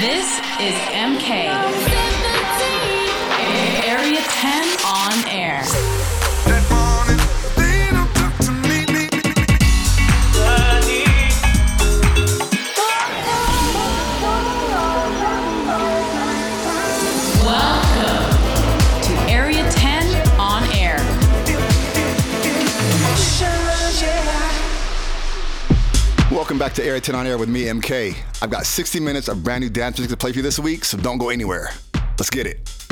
This is MK. To Area 10 on Air with me, MK. I've got 60 minutes of brand new dance music to play for you this week, so don't go anywhere. Let's get it.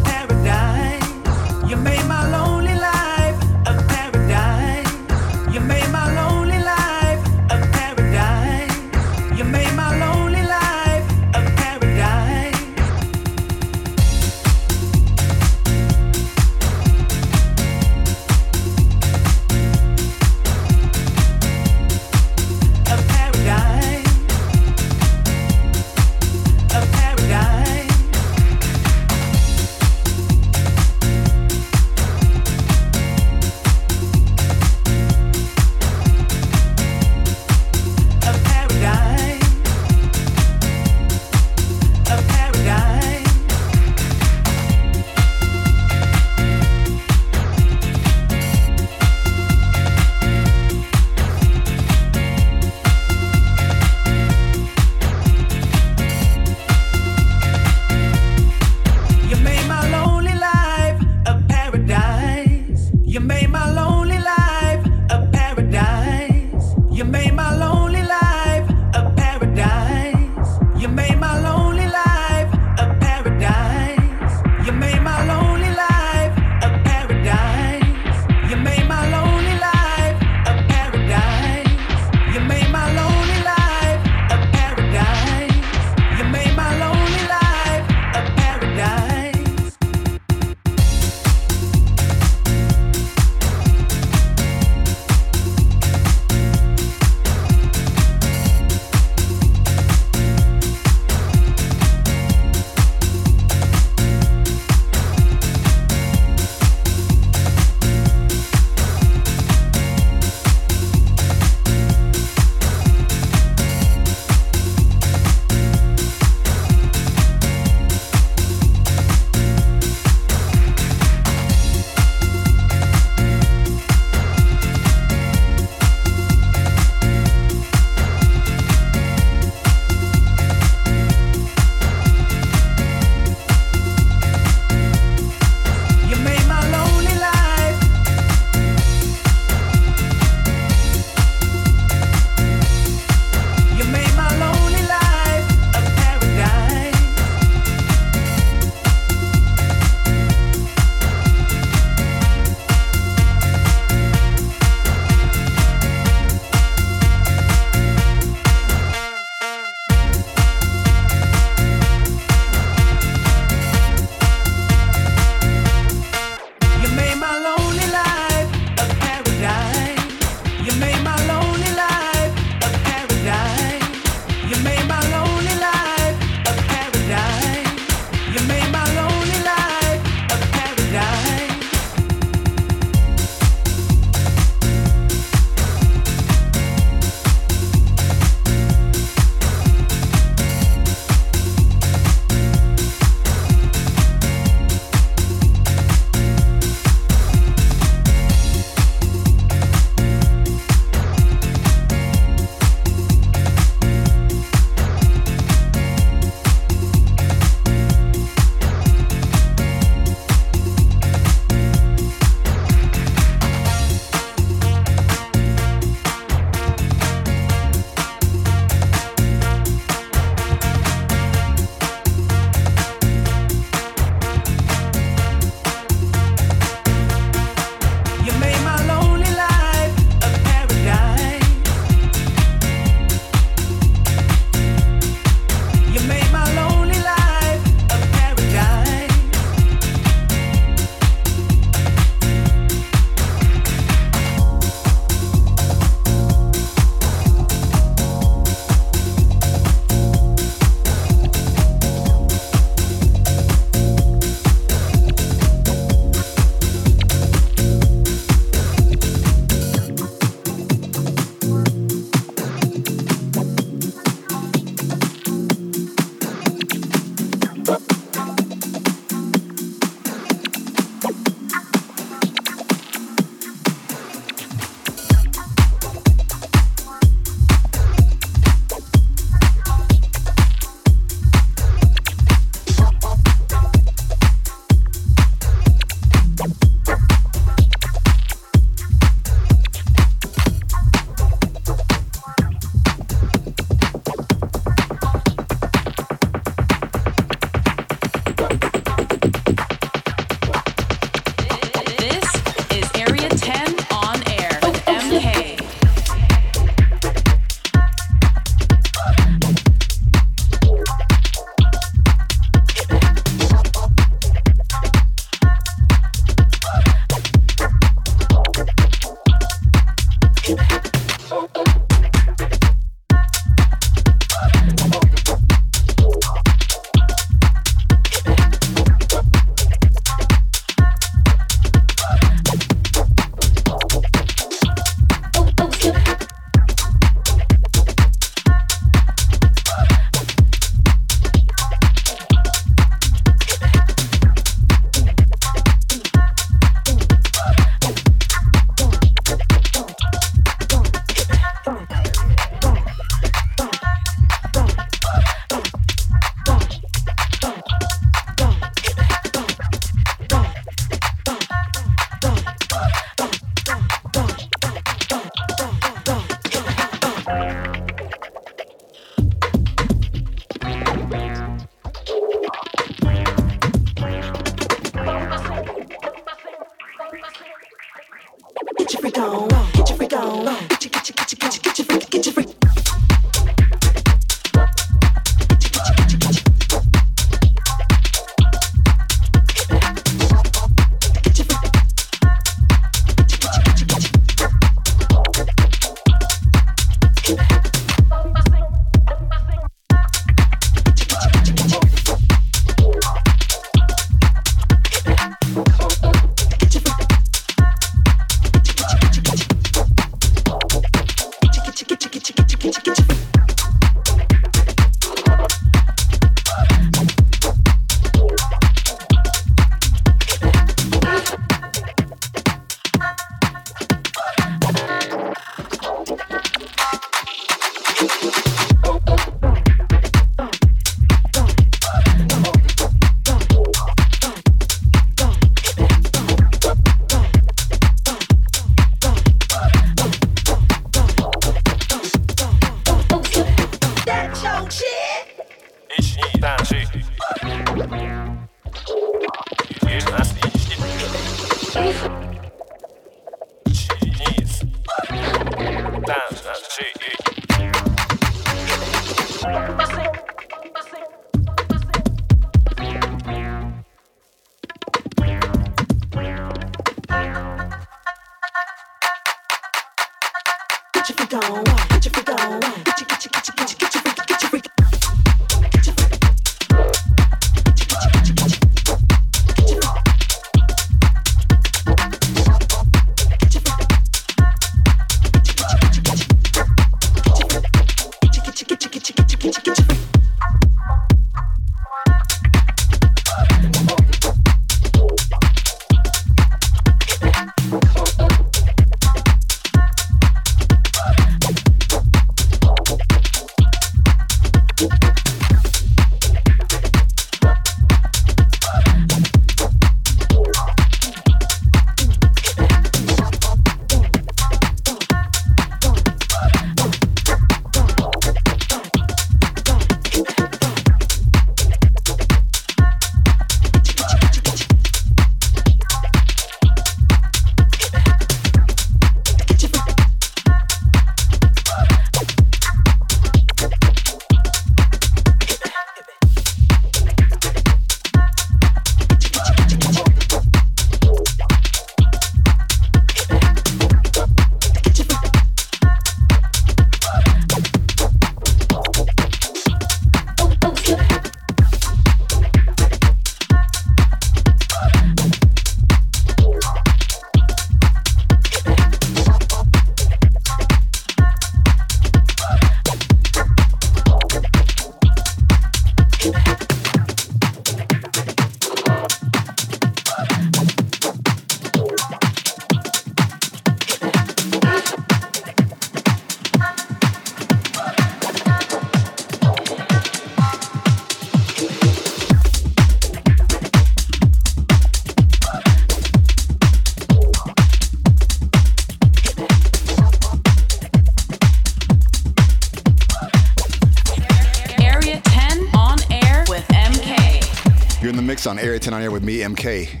10 on Air with me, MK.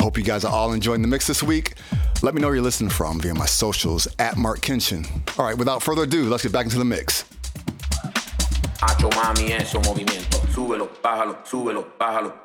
Hope you guys are all enjoying the mix this week. Let me know where you're listening from via my socials at Marc Kinchen. All right, without further ado, let's get back into the mix. mami, eso movimiento. Súbelo, bájalo, súbelo, bájalo.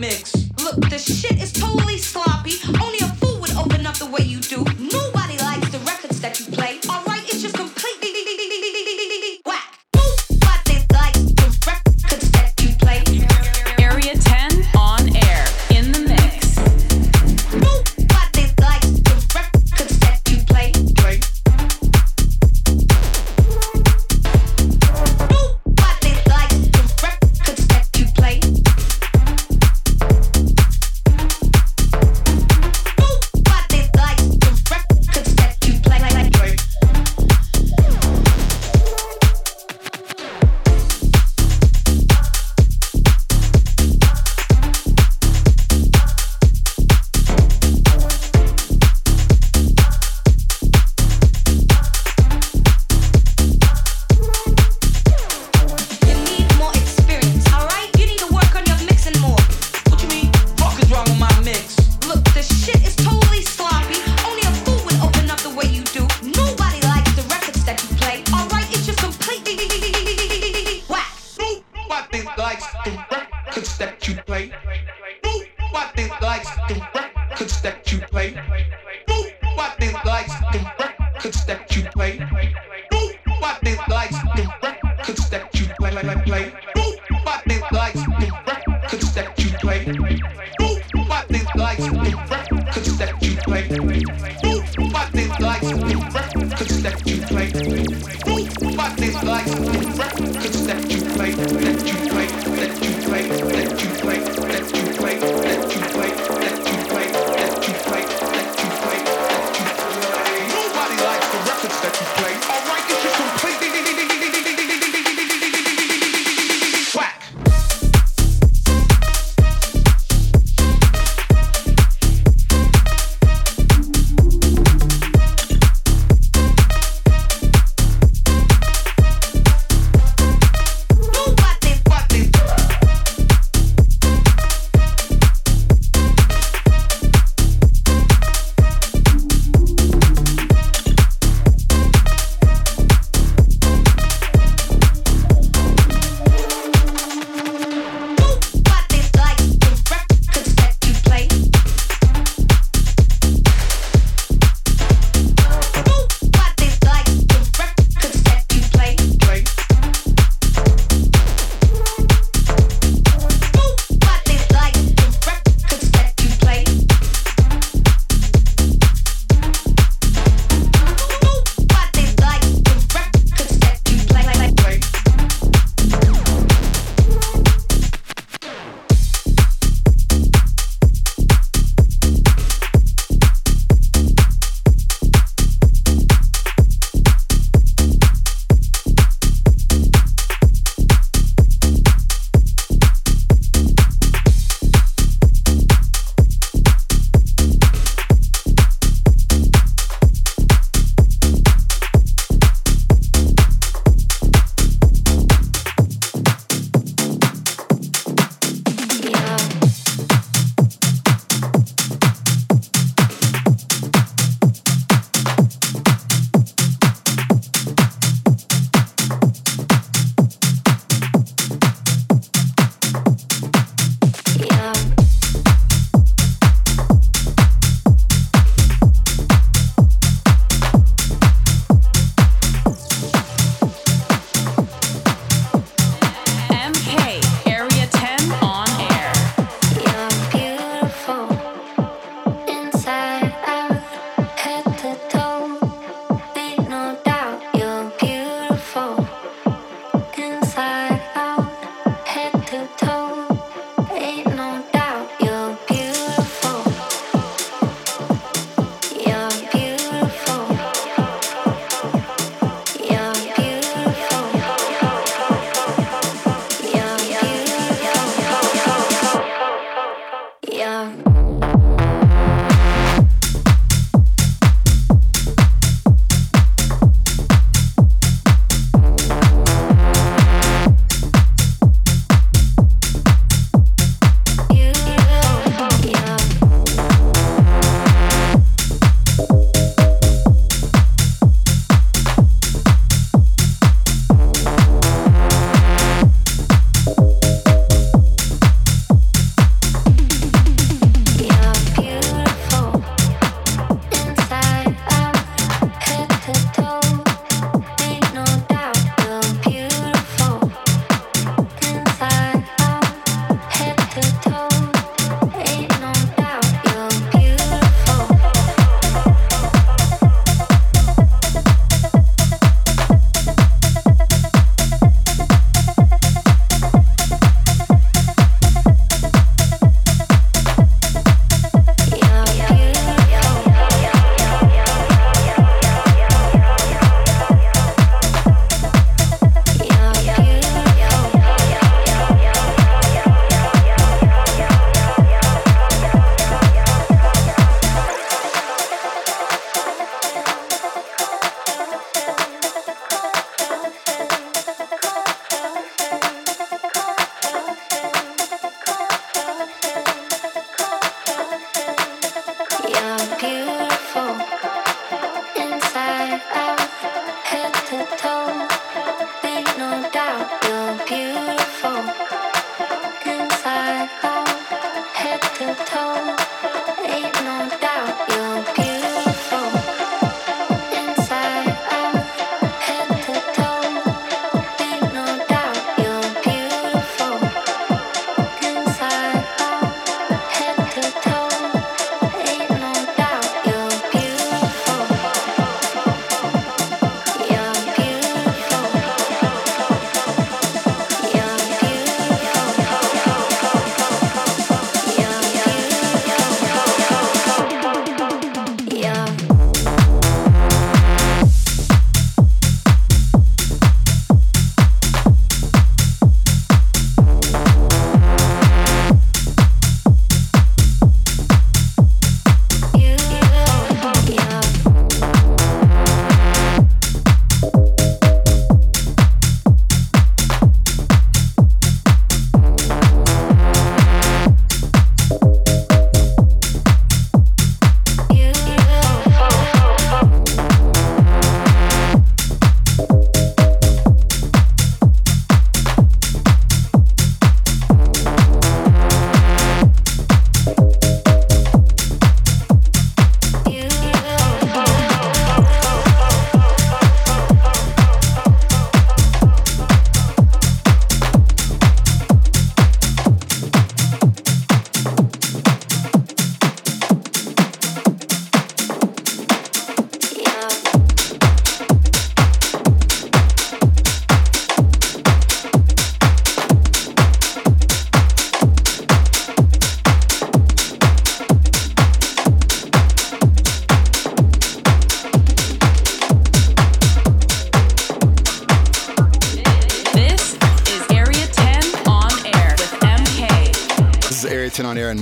mix. Look, the shit is totally sloppy. Oh second place.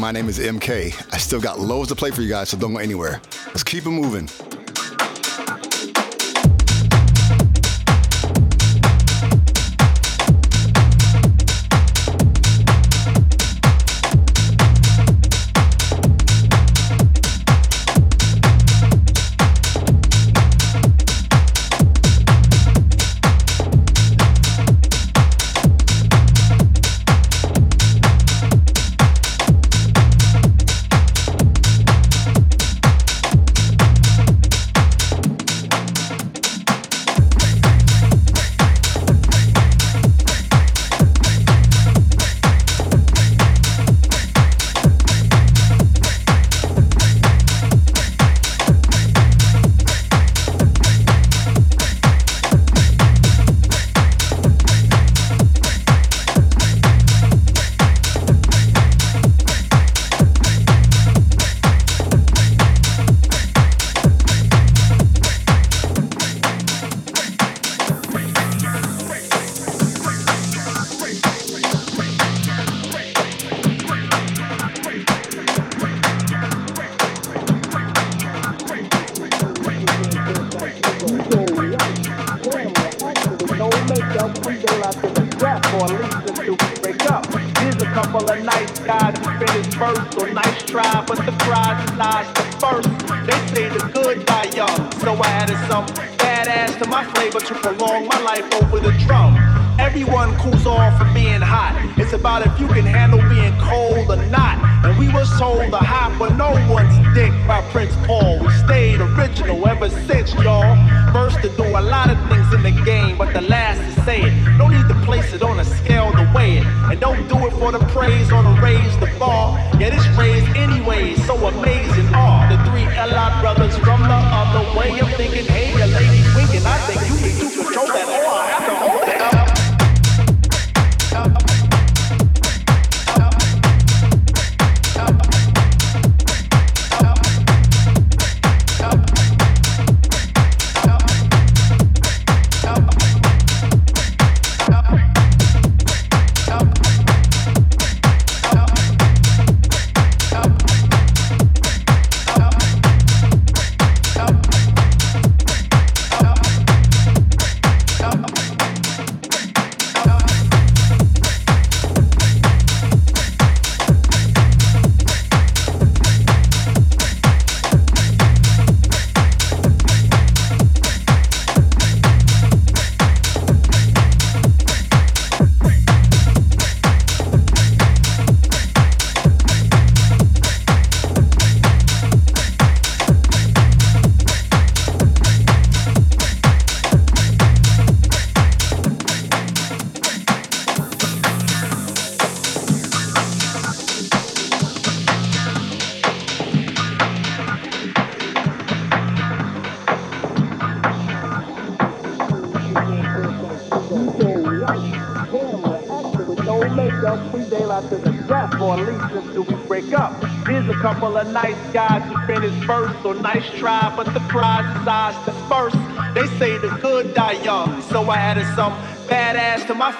My name is MK. I still got loads to play for you guys, so don't go anywhere. Let's keep it moving.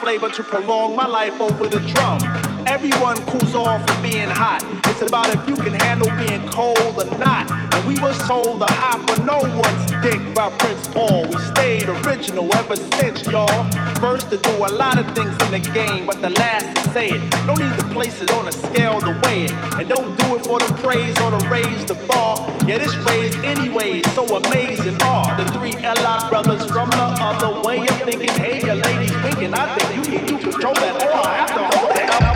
Flavor to prolong my life over the drum. Everyone cools off from being hot. It's about if you can handle being cold or not. And we was told to hop on no one's dick by Prince Paul. We stayed original ever since, y'all. First to do a lot of things in the game, but the last to say it. No need to place it on a scale to weigh it. And don't do it for the praise or to raise the bar. Yeah, this raised anyway, is so amazing. Are the three L.I. brothers from the other way of thinking? Hey, your ladies thinking. I think you need to control that. Oh, I have to hold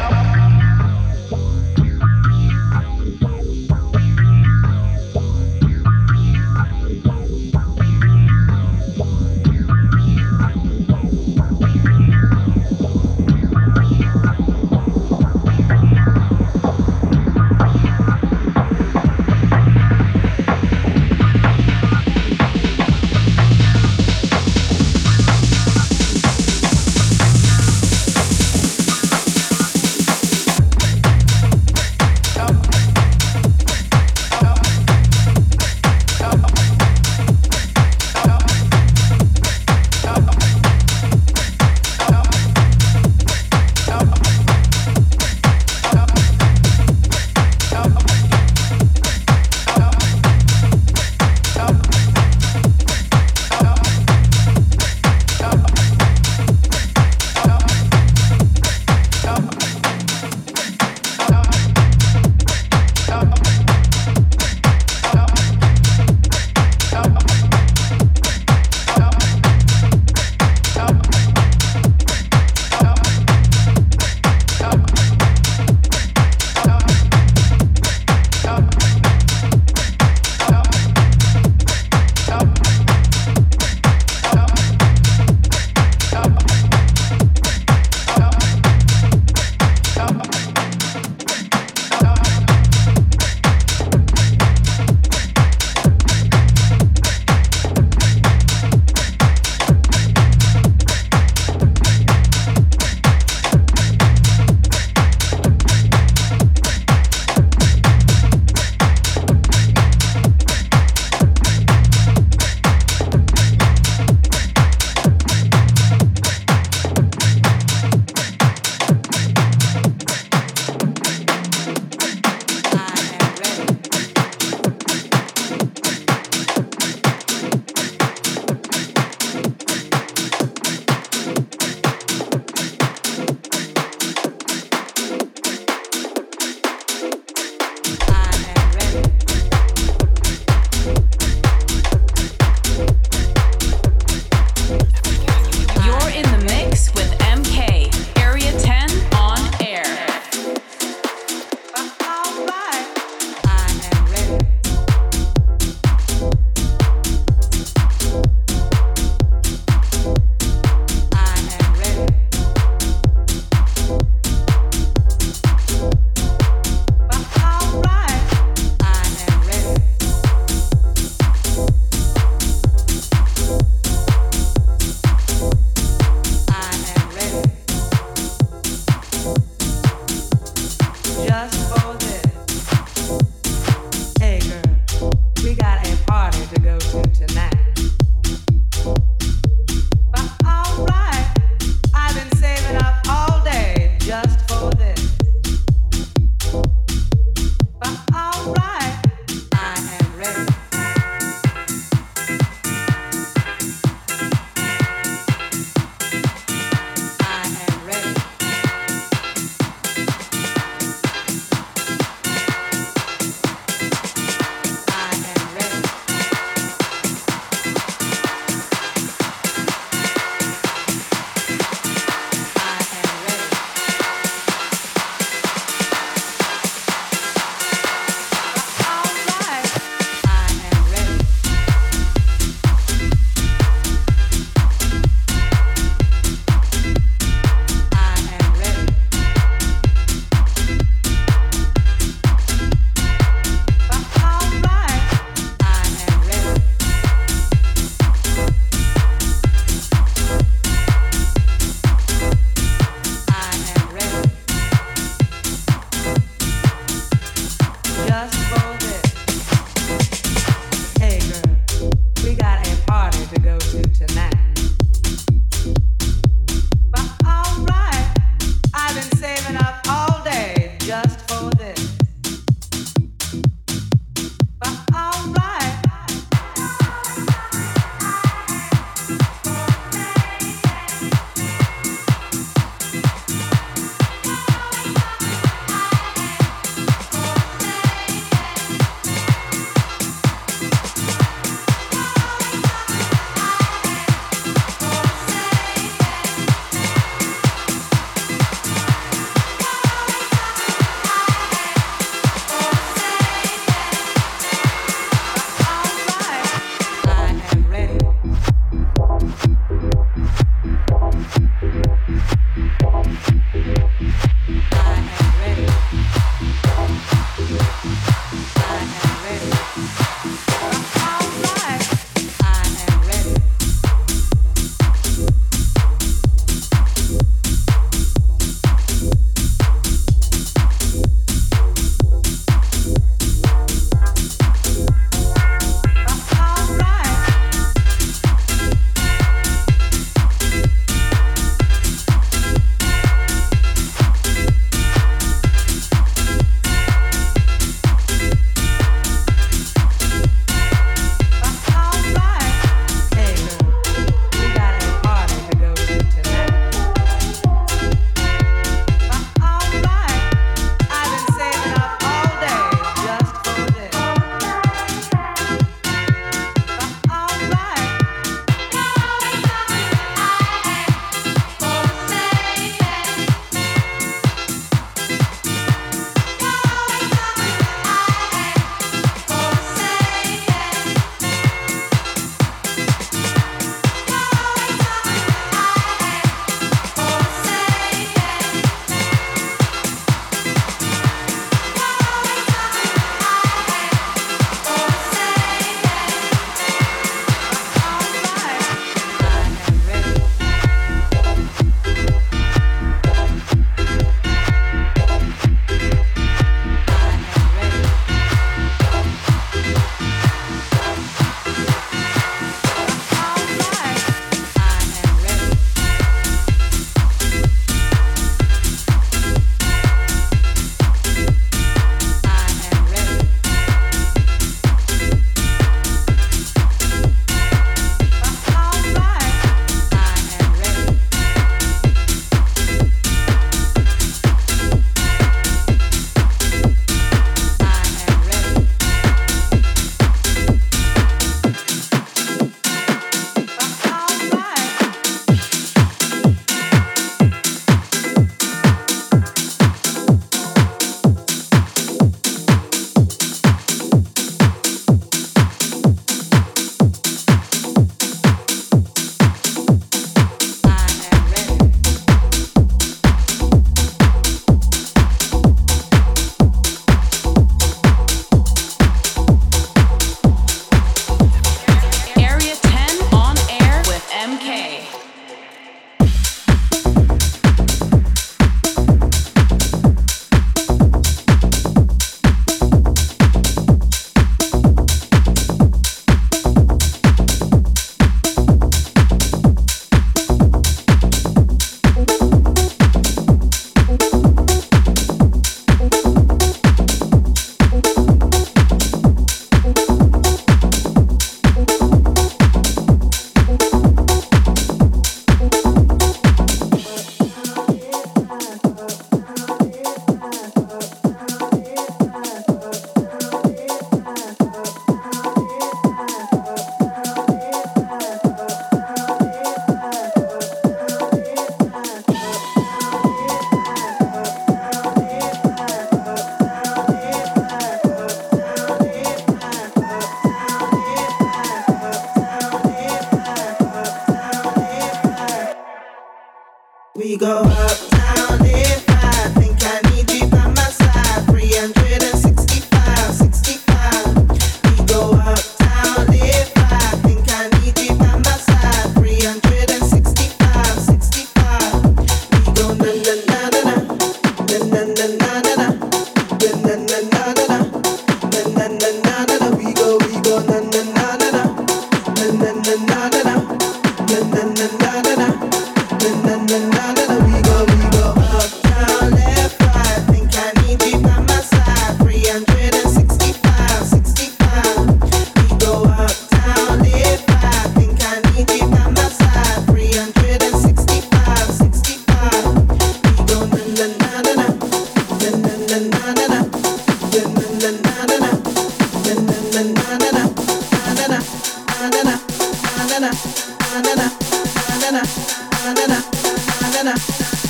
that up. listen to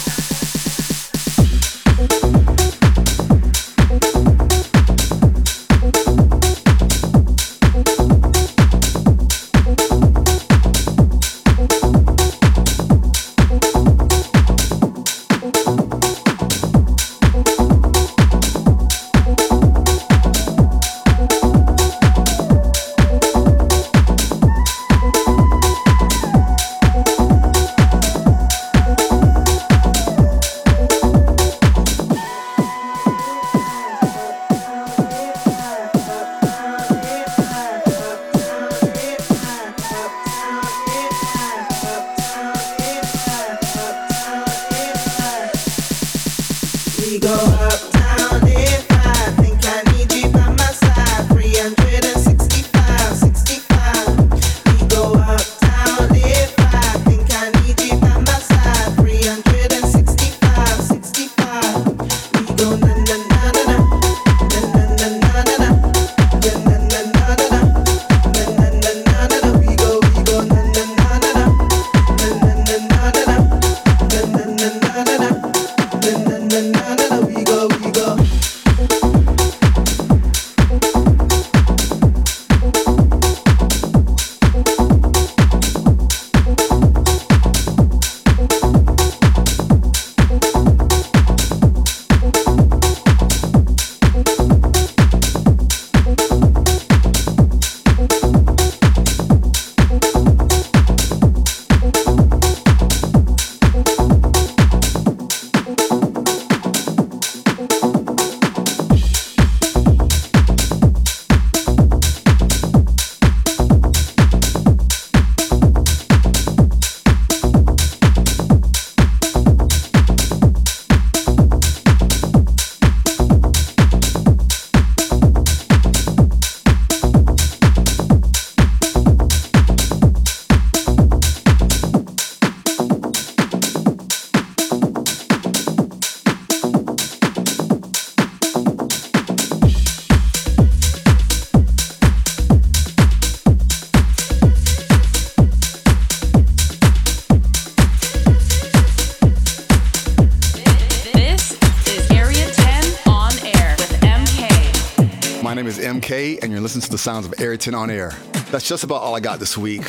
the sounds of 10 on air. That's just about all I got this week.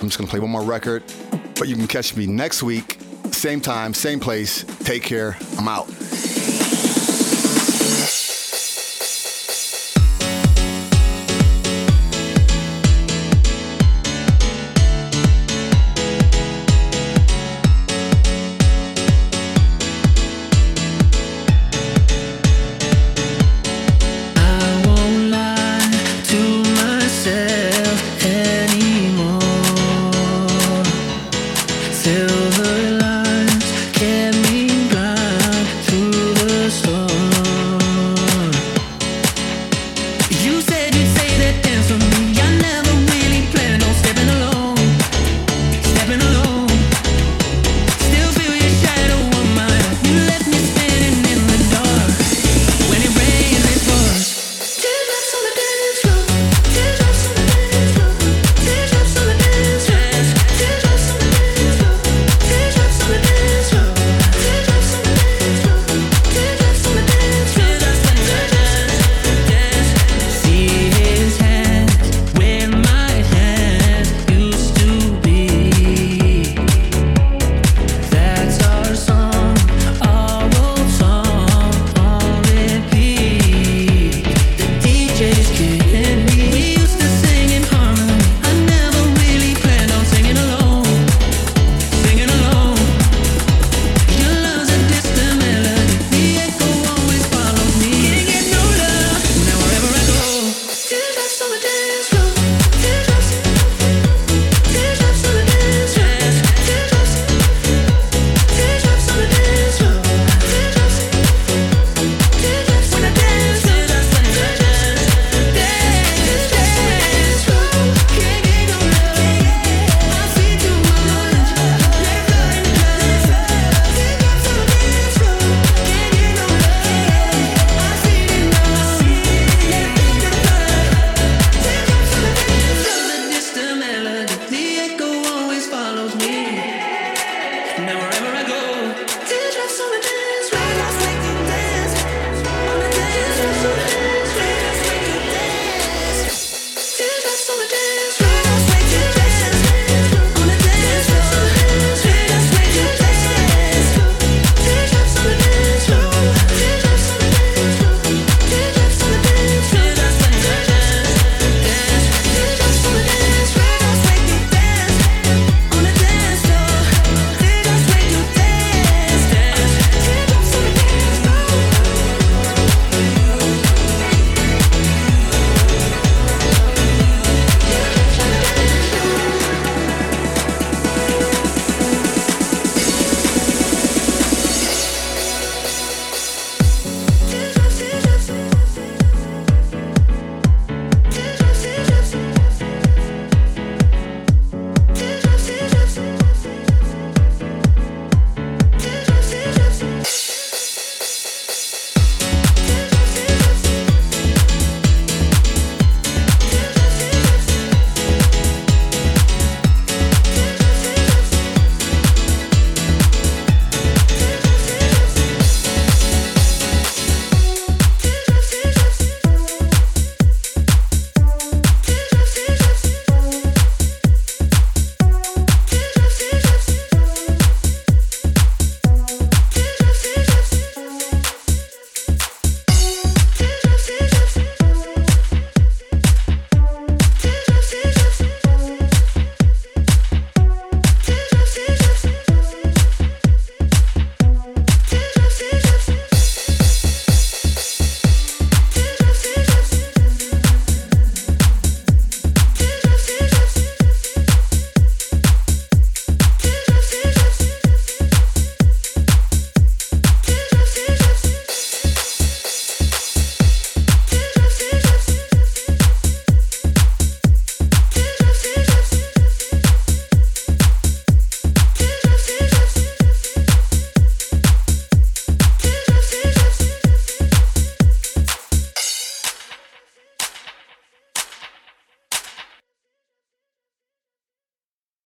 I'm just gonna play one more record, but you can catch me next week, same time, same place. Take care. I'm out.